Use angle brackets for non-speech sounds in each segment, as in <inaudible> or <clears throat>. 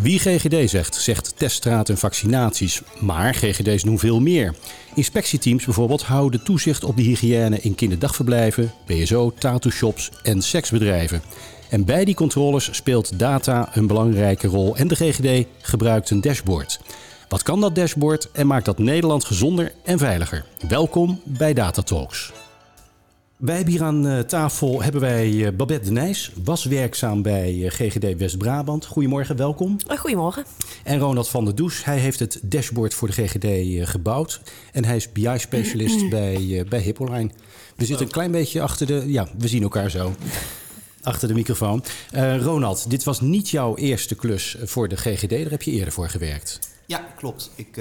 Wie GGD zegt, zegt teststraat en vaccinaties. Maar GGD's doen veel meer. Inspectieteams bijvoorbeeld houden toezicht op de hygiëne in kinderdagverblijven, BSO, tattoo-shops en seksbedrijven. En bij die controles speelt data een belangrijke rol en de GGD gebruikt een dashboard. Wat kan dat dashboard en maakt dat Nederland gezonder en veiliger? Welkom bij Data Talks. Wij hebben hier aan eh, tafel hebben wij eh, Babette de Nijs, was werkzaam bij eh, GGD West-Brabant. Goedemorgen, welkom. Goedemorgen. En Ronald van der Does, hij heeft het dashboard voor de GGD gebouwd. En hij is BI-specialist <clears throat> bij, bij Hippoline. We zitten een klein beetje achter de... Ja, we zien elkaar zo. Achter de microfoon. Ronald, dit was niet jouw eerste klus voor de GGD. Daar heb je eerder voor gewerkt. Ja, klopt. Ik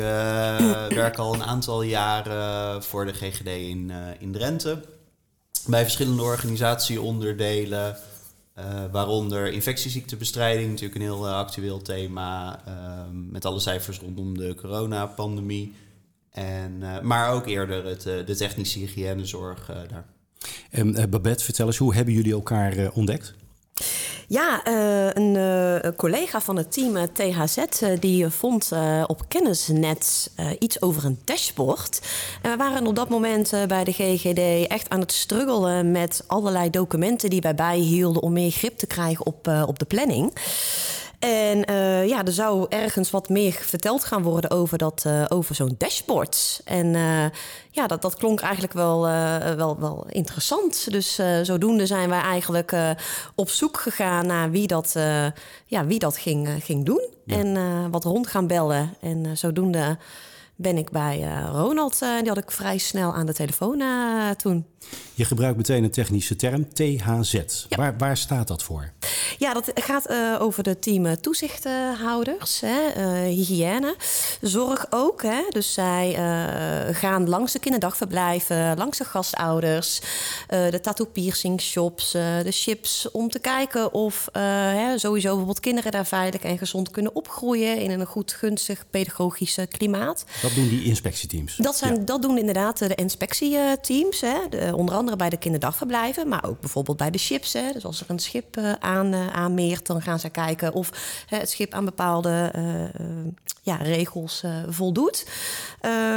<coughs> werk al een aantal jaren voor de GGD in, in Drenthe bij verschillende organisatieonderdelen. Uh, waaronder infectieziektebestrijding, natuurlijk een heel actueel thema. Uh, met alle cijfers rondom de coronapandemie. En, maar ook eerder het, de technische hygiënezorg daar. En Babette, vertel eens, hoe hebben jullie elkaar ontdekt? Ja, uh, een uh, collega van het team uh, THZ die vond op Kennisnet iets over een dashboard. En we waren op dat moment bij de GGD echt aan het struggelen met allerlei documenten die wij bijhielden om meer grip te krijgen op, op de planning. En uh, ja, er zou ergens wat meer verteld gaan worden over, dat, uh, over zo'n dashboard. En uh, ja, dat, dat klonk eigenlijk wel, wel, wel interessant. Dus zodoende zijn wij eigenlijk op zoek gegaan naar wie dat, ja, wie dat ging, ging doen. Ja. En wat rond gaan bellen. En zodoende ben ik bij uh, Ronald. Uh, die had ik vrij snel aan de telefoon uh, toen. Je gebruikt meteen een technische term, THZ. Ja. Waar, waar staat dat voor? Ja, dat gaat over de team toezichthouders, hè, hygiëne, zorg ook. Hè. Dus zij gaan langs de kinderdagverblijven, langs de gastouders, de tattoo piercing shops, de chips, om te kijken of hè, sowieso bijvoorbeeld kinderen daar veilig en gezond kunnen opgroeien in een goed, gunstig pedagogisch klimaat. Dat doen die inspectieteams? Dat, zijn, ja. dat doen inderdaad de inspectieteams. Hè. De, onder andere bij de kinderdagverblijven, maar ook bijvoorbeeld bij de ships. Hè. Dus als er een schip uh, aan, uh, aanmeert, dan gaan ze kijken of hè, het schip aan bepaalde uh, ja, regels voldoet.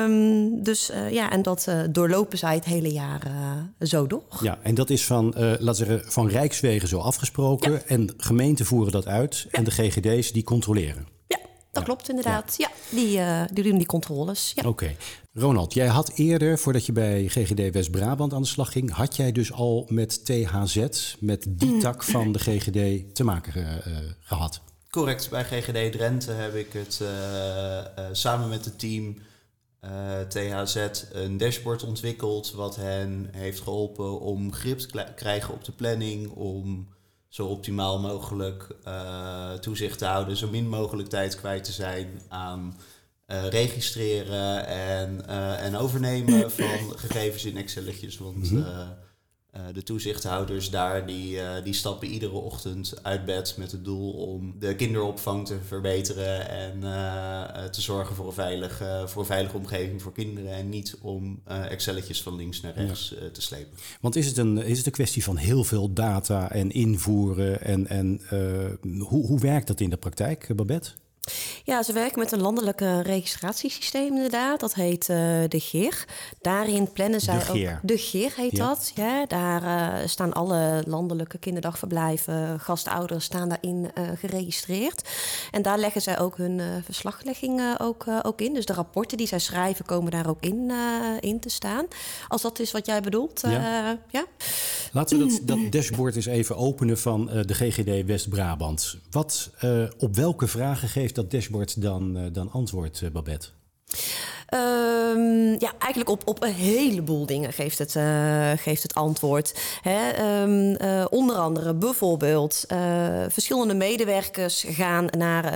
Um, dus ja, en dat doorlopen zij het hele jaar zo door. Ja, en dat is van, laten zeggen, van Rijkswegen zo afgesproken. Ja. En gemeenten voeren dat uit en de GGD's die controleren. Dat ja. klopt inderdaad. Ja, ja die, uh, die doen die controles. Ja. Oké. Okay. Ronald, jij had eerder, voordat je bij GGD West-Brabant aan de slag ging, had jij dus al met THZ, met die tak van de GGD, te maken uh, gehad? Correct. Bij GGD Drenthe heb ik het uh, samen met het team THZ een dashboard ontwikkeld, wat hen heeft geholpen om grip te krijgen op de planning, om zo optimaal mogelijk uh, toezicht te houden, zo min mogelijk tijd kwijt te zijn aan uh, registreren en, uh, en overnemen <clears throat> van gegevens in Excelletjes. Want mm -hmm. De toezichthouders daar, die, die stappen iedere ochtend uit bed met het doel om de kinderopvang te verbeteren en te zorgen voor een, veilige, voor een veilige omgeving voor kinderen. En niet om Excelletjes van links naar rechts ja. te slepen. Want is het, een, is het een kwestie van heel veel data en invoeren? En, en hoe, hoe werkt dat in de praktijk, Babette? Ja, ze werken met een landelijke registratiesysteem inderdaad. Dat heet uh, de GER. Daarin plannen zij de ook... De GER heet ja. dat. Ja, daar uh, staan alle landelijke kinderdagverblijven, gastouders staan daarin uh, geregistreerd. En daar leggen zij ook hun verslaglegging ook, ook in. Dus de rapporten die zij schrijven komen daar ook in, in te staan. Als dat is wat jij bedoelt. Ja. ja. Laten we dat, dat dashboard eens even openen van de GGD West-Brabant. Wat, op welke vragen geeft dat dashboard dan, uh, dan antwoord, Babette? Um, ja, eigenlijk op, op een heleboel dingen geeft het, uh, geeft het antwoord. Hè, um, uh, onder andere bijvoorbeeld uh, verschillende medewerkers gaan naar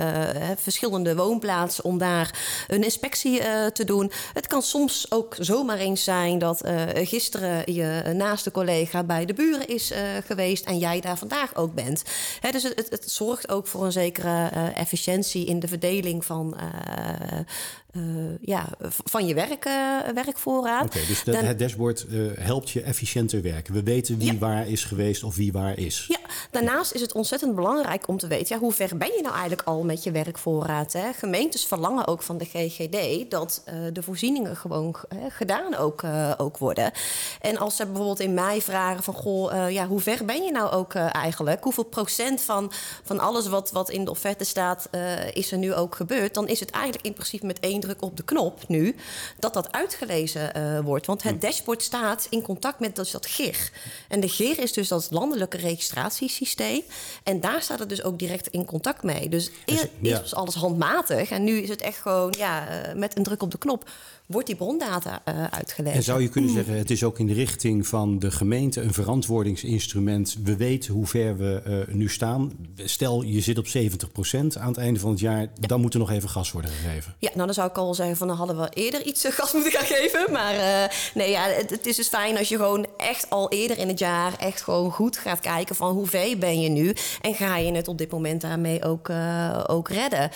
verschillende woonplaatsen om daar een inspectie te doen. Het kan soms ook zomaar eens zijn dat gisteren je naaste collega bij de buren is geweest en jij daar vandaag ook bent. Hè, dus het, het, het, zorgt ook voor een zekere efficiëntie in de verdeling van ja, van je werk, werkvoorraad. Oké, dus dat, het dashboard helpt je efficiënter werken. We weten wie waar is geweest of wie waar is. Ja, daarnaast is het ontzettend belangrijk om te weten... Ja, hoe ver ben je nou eigenlijk al met je werkvoorraad? Hè? Gemeentes verlangen ook van de GGD dat de voorzieningen gewoon gedaan ook, ook worden. En als ze bijvoorbeeld in mei vragen van... goh, ja, hoe ver ben je nou ook eigenlijk? Hoeveel procent van, van alles wat, wat in de offerte staat... is er nu ook gebeurd? Dan is het eigenlijk in principe met één druk op de knop nu... dat dat uitgelezen uh, wordt. Want het hm. dashboard staat in contact met dus dat GIR. En de GIR is dus dat landelijke registratiesysteem. En daar staat het dus ook direct in contact mee. Dus eerst was alles handmatig. En nu is het echt gewoon ja, uh, met een druk op de knop wordt die brondata uh, uitgelegd. En zou je kunnen zeggen, het is ook in de richting van de gemeente een verantwoordingsinstrument. We weten hoe ver we uh, nu staan. Stel, je zit op 70% aan het einde van het jaar, ja. dan moet er nog even gas worden gegeven. Ja, nou dan zou ik al zeggen van dan hadden we eerder iets eh, gas moeten gaan geven. Maar uh, nee, ja, het, het, is dus fijn als je gewoon echt al eerder in het jaar echt gewoon goed gaat kijken van hoe ver ben je nu en ga je het op dit moment daarmee ook, ook redden.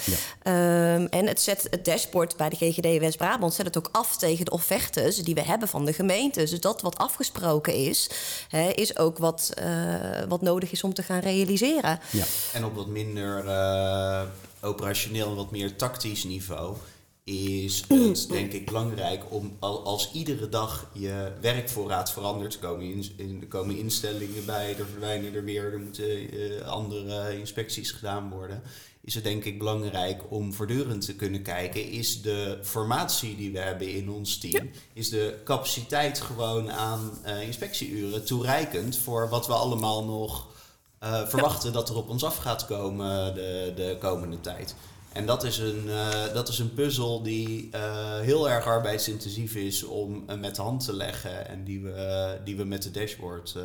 Ja. Um, en het zet het dashboard bij de GGD West-Brabant zet het ook ook af tegen de offertes die we hebben van de gemeente. Dus dat wat afgesproken is, hè, is ook wat, uh, wat nodig is om te gaan realiseren. Ja. En op wat minder uh, operationeel en wat meer tactisch niveau is het denk ik belangrijk om als iedere dag je werkvoorraad verandert, komen, in, in, er komen instellingen bij, er verdwijnen er weer, er moeten uh, andere inspecties gedaan worden is het denk ik belangrijk om voortdurend te kunnen kijken, is de formatie die we hebben in ons team, is de capaciteit gewoon aan uh, inspectieuren toereikend voor wat we allemaal nog uh, verwachten dat er op ons af gaat komen de, de komende tijd. En dat is een, uh, dat is een puzzel die uh, heel erg arbeidsintensief is om uh, met de hand te leggen. En die we, die we met de dashboard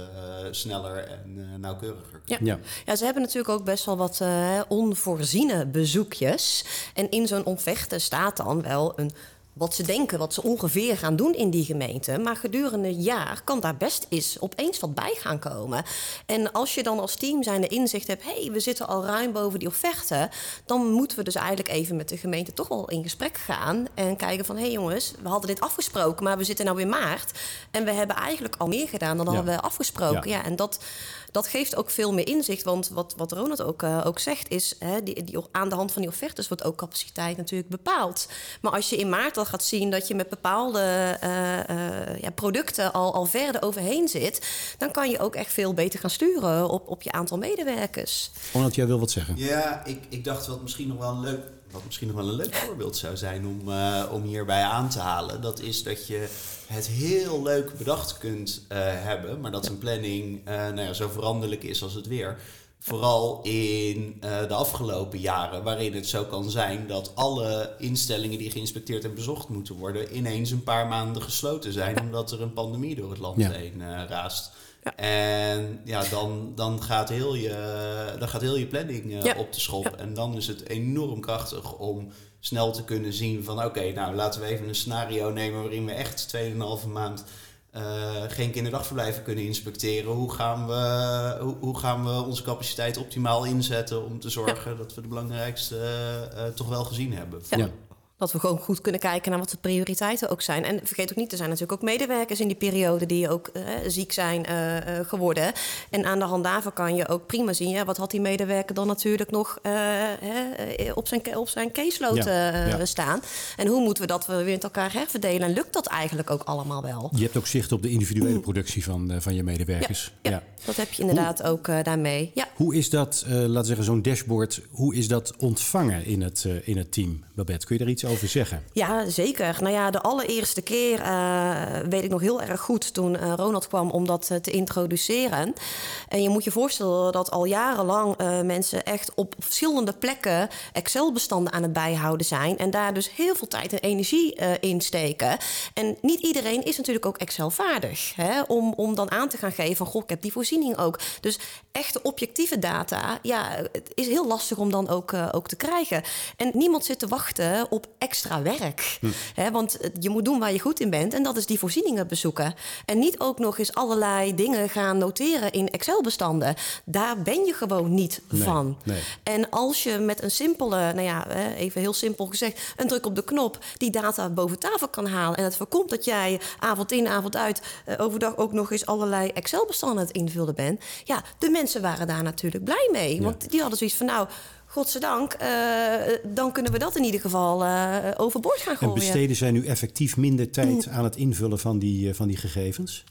sneller en nauwkeuriger kunnen. Ja. ja. ze hebben natuurlijk ook best wel wat onvoorziene bezoekjes. En in zo'n onvechten staat dan wel een wat ze denken, wat ze ongeveer gaan doen in die gemeente. Maar gedurende een jaar kan daar best eens opeens wat bij gaan komen. En als je dan als team zijnde inzicht hebt... hé, hey, we zitten al ruim boven die offerte... dan moeten we dus eigenlijk even met de gemeente toch wel in gesprek gaan... en kijken van, hé hey jongens, we hadden dit afgesproken... maar we zitten nou in maart en we hebben eigenlijk al meer gedaan dan ja. hadden we afgesproken. Ja. ja, en dat dat geeft ook veel meer inzicht. Want wat, wat Ronald ook, uh, ook zegt, is hè, die, die, aan de hand van die offertes wordt ook capaciteit natuurlijk bepaald. Maar als je in maart gaat zien dat je met bepaalde uh, uh, ja, producten al, al verder overheen zit, dan kan je ook echt veel beter gaan sturen op, op je aantal medewerkers. Ronald, jij wil wat zeggen? Ja, ik, ik dacht wat misschien nog wel een leuk wat misschien nog wel een leuk voorbeeld zou zijn om, uh, om hierbij aan te halen, dat is dat je het heel leuk bedacht kunt uh, hebben, maar dat een planning uh, nou ja, zo veranderlijk is als het weer. Vooral in de afgelopen jaren, waarin het zo kan zijn dat alle instellingen die geïnspecteerd en bezocht moeten worden, ineens een paar maanden gesloten zijn, omdat er een pandemie door het land ja. heen raast. En ja, dan, dan, gaat heel je, dan gaat heel je planning uh, ja. op de schop. En dan is het enorm krachtig om snel te kunnen zien van... oké, nou laten we even een scenario nemen waarin we echt 2,5 maand... Uh, geen kinderdagverblijven kunnen inspecteren. Hoe gaan, we, hoe, hoe, gaan we onze capaciteit optimaal inzetten om te zorgen dat we de belangrijkste uh, toch wel gezien hebben? Ja. Dat we gewoon goed kunnen kijken naar wat de prioriteiten ook zijn. En vergeet ook niet, er zijn natuurlijk ook medewerkers in die periode die ook uh, ziek zijn uh, uh, geworden. En aan de hand daarvan kan je ook prima zien, ja, wat had die medewerker dan natuurlijk nog op, zijn, op zijn caseload ja, ja. staan. En hoe moeten we dat weer met elkaar herverdelen? En lukt dat eigenlijk ook allemaal wel? Je hebt ook zicht op de individuele productie van, van je medewerkers. Ja, ja. dat heb je inderdaad hoe, ook daarmee. Ja. Hoe is dat, laten we zeggen, zo'n dashboard, hoe is dat ontvangen in het, in het team? Babette, kun je er iets over zeggen? Ja, zeker. Nou ja, de allereerste keer uh, weet ik nog heel erg goed toen uh, Ronald kwam om dat uh, te introduceren. En je moet je voorstellen dat al jarenlang mensen echt op verschillende plekken Excel-bestanden aan het bijhouden zijn. En daar dus heel veel tijd en energie in steken. En niet iedereen is natuurlijk ook Excel-vaardig. Om, om dan aan te gaan geven van, goh, ik heb die voorziening ook. Dus echte objectieve data, ja, het is heel lastig om dan ook, ook te krijgen. En niemand zit te wachten op extra werk. Hè, want je moet doen waar je goed in bent en dat is die voorzieningen bezoeken. En niet ook nog eens allerlei dingen gaan noteren in Excel-bestanden. Daar ben je gewoon niet van. nee. En als je met een simpele, nou ja, even heel simpel gezegd, een druk op de knop die data boven tafel kan halen en het voorkomt dat jij avond in, avond uit, eh, overdag ook nog eens allerlei Excel-bestanden aan het invullen bent. Ja, de mensen waren daar natuurlijk blij mee. Want die hadden zoiets van, nou, godzijdank, uh, dan kunnen we dat in ieder geval uh, overboord gaan gooien. En besteden zij nu effectief minder tijd aan het invullen van die, van die gegevens?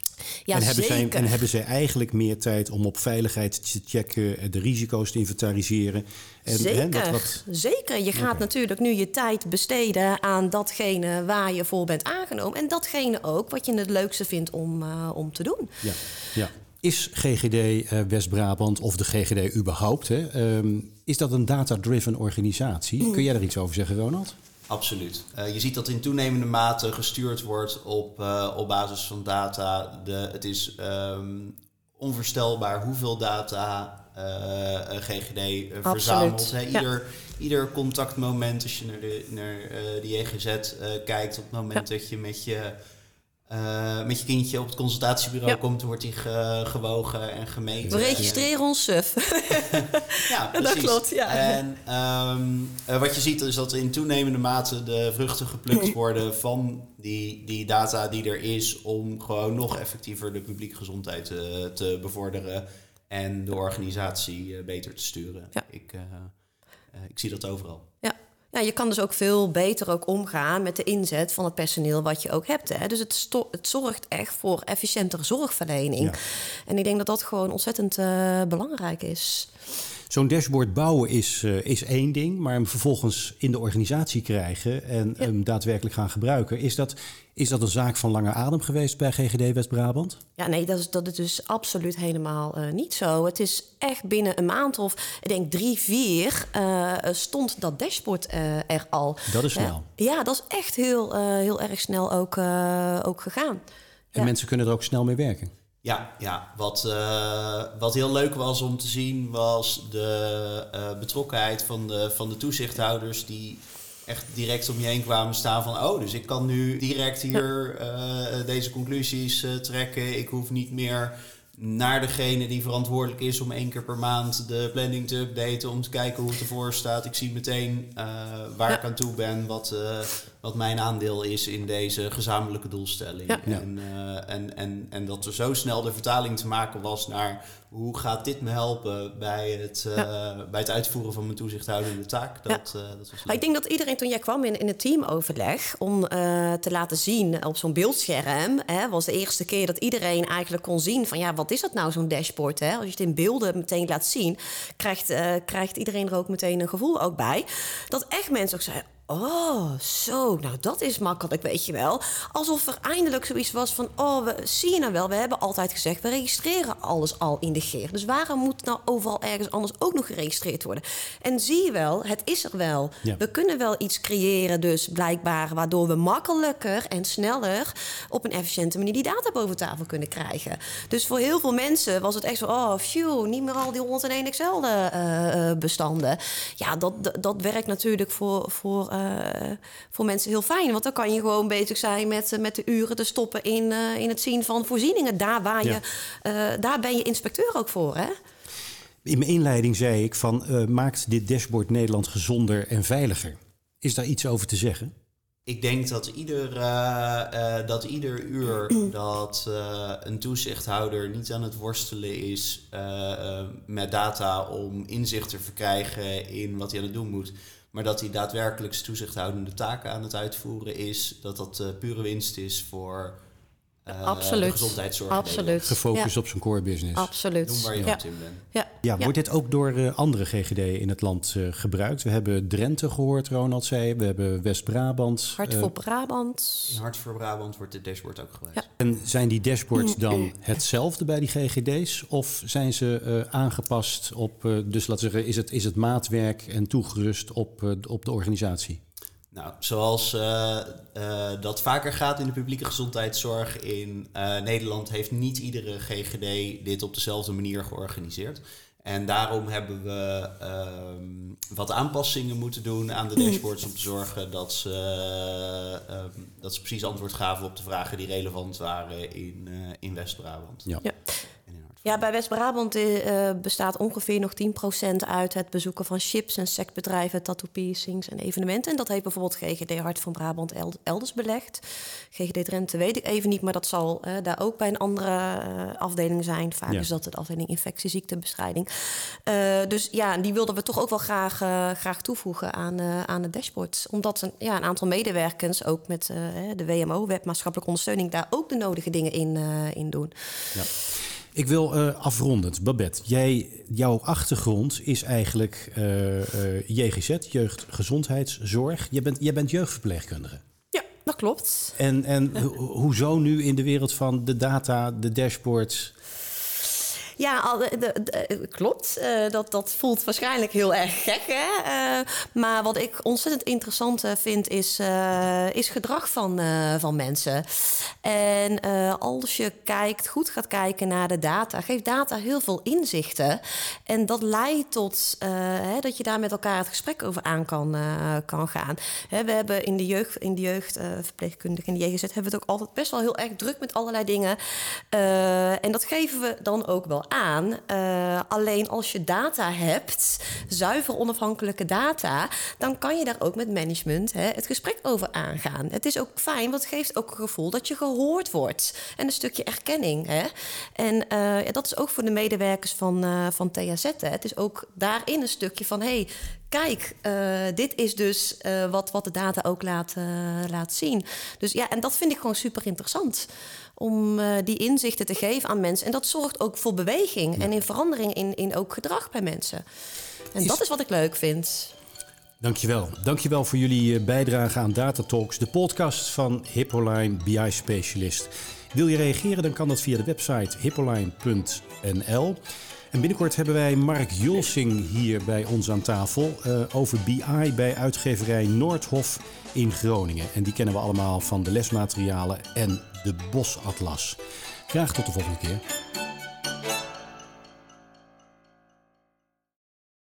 Ja, en, hebben zeker. zij, en hebben zij eigenlijk meer tijd om op veiligheid te checken, de risico's te inventariseren? En, Zeker, hè, dat wat... zeker. Je gaat natuurlijk nu je tijd besteden aan datgene waar je voor bent aangenomen. En datgene ook wat je het leukste vindt om, uh, om te doen. Ja, ja. Is GGD West-Brabant of de GGD überhaupt, hè, um, is dat een data-driven organisatie? Mm. Kun jij daar iets over zeggen, Ronald? Absoluut. Uh, je ziet dat in toenemende mate gestuurd wordt op, uh, op basis van data. De, het is um, onvoorstelbaar hoeveel data uh, GGD verzamelt. Hè? Ieder, ja. ieder contactmoment, als je naar de, naar, de JGZ kijkt, op het moment ja. dat je met je uh, met je kindje op het consultatiebureau ja. komt, wordt hij ge gewogen en gemeten. We registreren ons suf. <laughs> ja, <laughs> precies. Dat klopt, ja. En um, uh, wat je ziet is dat in toenemende mate de vruchten geplukt <laughs> worden van die, die data die er is om gewoon nog effectiever de publieke gezondheid te, te bevorderen en de organisatie beter te sturen. Ja. Ik, ik zie dat overal. Ja. Ja, je kan dus ook veel beter ook omgaan met de inzet van het personeel wat je ook hebt. Hè? Dus het, het zorgt echt voor efficiëntere zorgverlening. Ja. En ik denk dat dat gewoon ontzettend uh, belangrijk is. Zo'n dashboard bouwen is, uh, is één ding, maar hem vervolgens in de organisatie krijgen en ja. hem daadwerkelijk gaan gebruiken. Is dat, is dat een zaak van lange adem geweest bij GGD West-Brabant? Ja, nee, dat is, dat is dus absoluut helemaal uh, niet zo. Het is echt binnen een maand of, ik denk drie, vier, uh, stond dat dashboard er al. Dat is snel. ja, dat is echt heel, heel erg snel ook, ook gegaan. En ja. mensen kunnen er ook snel mee werken. Ja, ja. Wat, uh, wat heel leuk was om te zien was de uh, betrokkenheid van de, van de toezichthouders die echt direct om je heen kwamen staan van oh, dus ik kan nu direct hier uh, deze conclusies trekken. Ik hoef niet meer naar degene die verantwoordelijk is om één keer per maand de planning te updaten, om te kijken hoe het ervoor staat. Ik zie meteen waar ja. ik aan toe ben, wat, wat mijn aandeel is in deze gezamenlijke doelstelling. Ja. En, uh, en, en, en dat er zo snel de vertaling te maken was naar hoe gaat dit me helpen bij het, uh, ja. bij het uitvoeren van mijn toezichthoudende taak. Dat, ja. uh, dat was ik denk dat iedereen toen jij kwam in, in het teamoverleg om te laten zien op zo'n beeldscherm, hè, was de eerste keer dat iedereen eigenlijk kon zien van ja, wat is dat nou zo'n dashboard? Hè? Als je het in beelden meteen laat zien, krijgt, krijgt iedereen er ook meteen een gevoel ook bij. Dat echt mensen ook zeiden, Oh, zo. Nou, dat is makkelijk, weet je wel. Alsof er eindelijk zoiets was van... oh, we, zie je nou wel, we hebben altijd gezegd... we registreren alles al in de GER. Dus waarom moet nou overal ergens anders ook nog geregistreerd worden? En zie je wel, het is er wel. Ja. We kunnen wel iets creëren dus blijkbaar... waardoor we makkelijker en sneller... op een efficiënte manier die data boven tafel kunnen krijgen. Dus voor heel veel mensen was het echt zo... oh, phew, niet meer al die 101 Excel-bestanden. ja, dat, dat, dat werkt natuurlijk voor... voor uh, voor mensen heel fijn. Want dan kan je gewoon bezig zijn met, uh, met de uren te stoppen in, uh, in het zien van voorzieningen. Daar, waar Ja. je, daar ben je inspecteur ook voor, hè? In mijn inleiding zei ik van maakt dit dashboard Nederland gezonder en veiliger. Is daar iets over te zeggen? Ik denk dat ieder, uh, uh, dat ieder uur <clears throat> dat uh, een toezichthouder niet aan het worstelen is met data om inzicht te verkrijgen in wat hij aan het doen moet, maar dat hij daadwerkelijk zijn toezichthoudende taken aan het uitvoeren is, dat dat pure winst is voor Absoluut. de gezondheidszorg. Absoluut. Gefocust Ja. op zijn core business. Absoluut. Doen waar je ja. goed in bent. Ja. Ja, Ja. wordt dit ook door eh, andere GGD'en in het land eh, gebruikt? We hebben Drenthe gehoord, Ronald zei. We hebben West-Brabant. Hart Eh, voor Brabant. In Hart voor Brabant wordt dit dashboard ook gebruikt. Ja. en zijn die dashboards dan hetzelfde bij die GGD's? Of zijn ze eh, aangepast op, eh, dus laten we zeggen, is het, is het maatwerk en toegerust op, eh, op de organisatie? Nou, zoals eh, eh, dat vaker gaat in de publieke gezondheidszorg in eh, Nederland, heeft niet iedere GGD dit op dezelfde manier georganiseerd. En daarom hebben we ehm, wat aanpassingen moeten doen aan de dashboards om te zorgen dat ze, ehm, dat ze precies antwoord gaven op de vragen die relevant waren in, uh, in West-Brabant. Ja. ja. Ja, bij West-Brabant uh, bestaat ongeveer nog 10% uit het bezoeken van chips en sectbedrijven, tattoo piercings en evenementen. En dat heeft bijvoorbeeld GGD Hart van Brabant elders belegd. GGD Drenthe weet ik even niet, maar dat zal uh, daar ook bij een andere uh, afdeling zijn. Vaak is dat de afdeling infectieziektebestrijding. dus ja, die wilden we toch ook wel graag, graag toevoegen aan, aan de dashboard. Omdat een, ja, een aantal medewerkers ook met de WMO, Webmaatschappelijke Ondersteuning, daar ook de nodige dingen in, in doen. Ja. Ik wil uh, afrondend, Babette, jij, jouw achtergrond is eigenlijk uh, uh, JGZ, jeugdgezondheidszorg. Jij bent, jij bent jeugdverpleegkundige. Ja, dat klopt. En, en hoezo nu in de wereld van de data, de dashboards? Ja, de, de, klopt. Uh, dat, dat voelt waarschijnlijk heel erg gek. Hè? Maar wat ik ontzettend interessant vind, is, is gedrag van, van mensen. En als je kijkt, goed gaat kijken naar de data, geeft data heel veel inzichten. En dat leidt tot hè, dat je daar met elkaar het gesprek over aan kan, kan gaan. Hè, we hebben in de jeugd, in de jeugdverpleegkundige, in de JGZ, hebben we het ook altijd best wel heel erg druk met allerlei dingen. en dat geven we dan ook wel aan. Uh, alleen als je data hebt, zuiver onafhankelijke data, dan kan je daar ook met management hè, het gesprek over aangaan. Het is ook fijn, want het geeft ook een gevoel dat je gehoord wordt. En een stukje erkenning. Hè. En uh, dat is ook voor de medewerkers van, uh, van THZ. Hè. Het is ook daarin een stukje van hey, kijk, dit is dus wat, wat de data ook laat, laat zien. Dus ja, en dat vind ik gewoon super interessant om uh, die inzichten te geven aan mensen. En dat zorgt ook voor beweging ja. en in verandering in, in ook gedrag bij mensen. En is... dat is wat ik leuk vind. Dankjewel. Dankjewel voor jullie bijdrage aan Data Talks, de podcast van Hippoline BI Specialist. Wil je reageren, dan kan dat via de website hippoline.nl. En binnenkort hebben wij Mark Julsing hier bij ons aan tafel uh, over BI bij uitgeverij Noordhof in Groningen. En die kennen we allemaal van de lesmaterialen en de Bosatlas. Graag tot de volgende keer.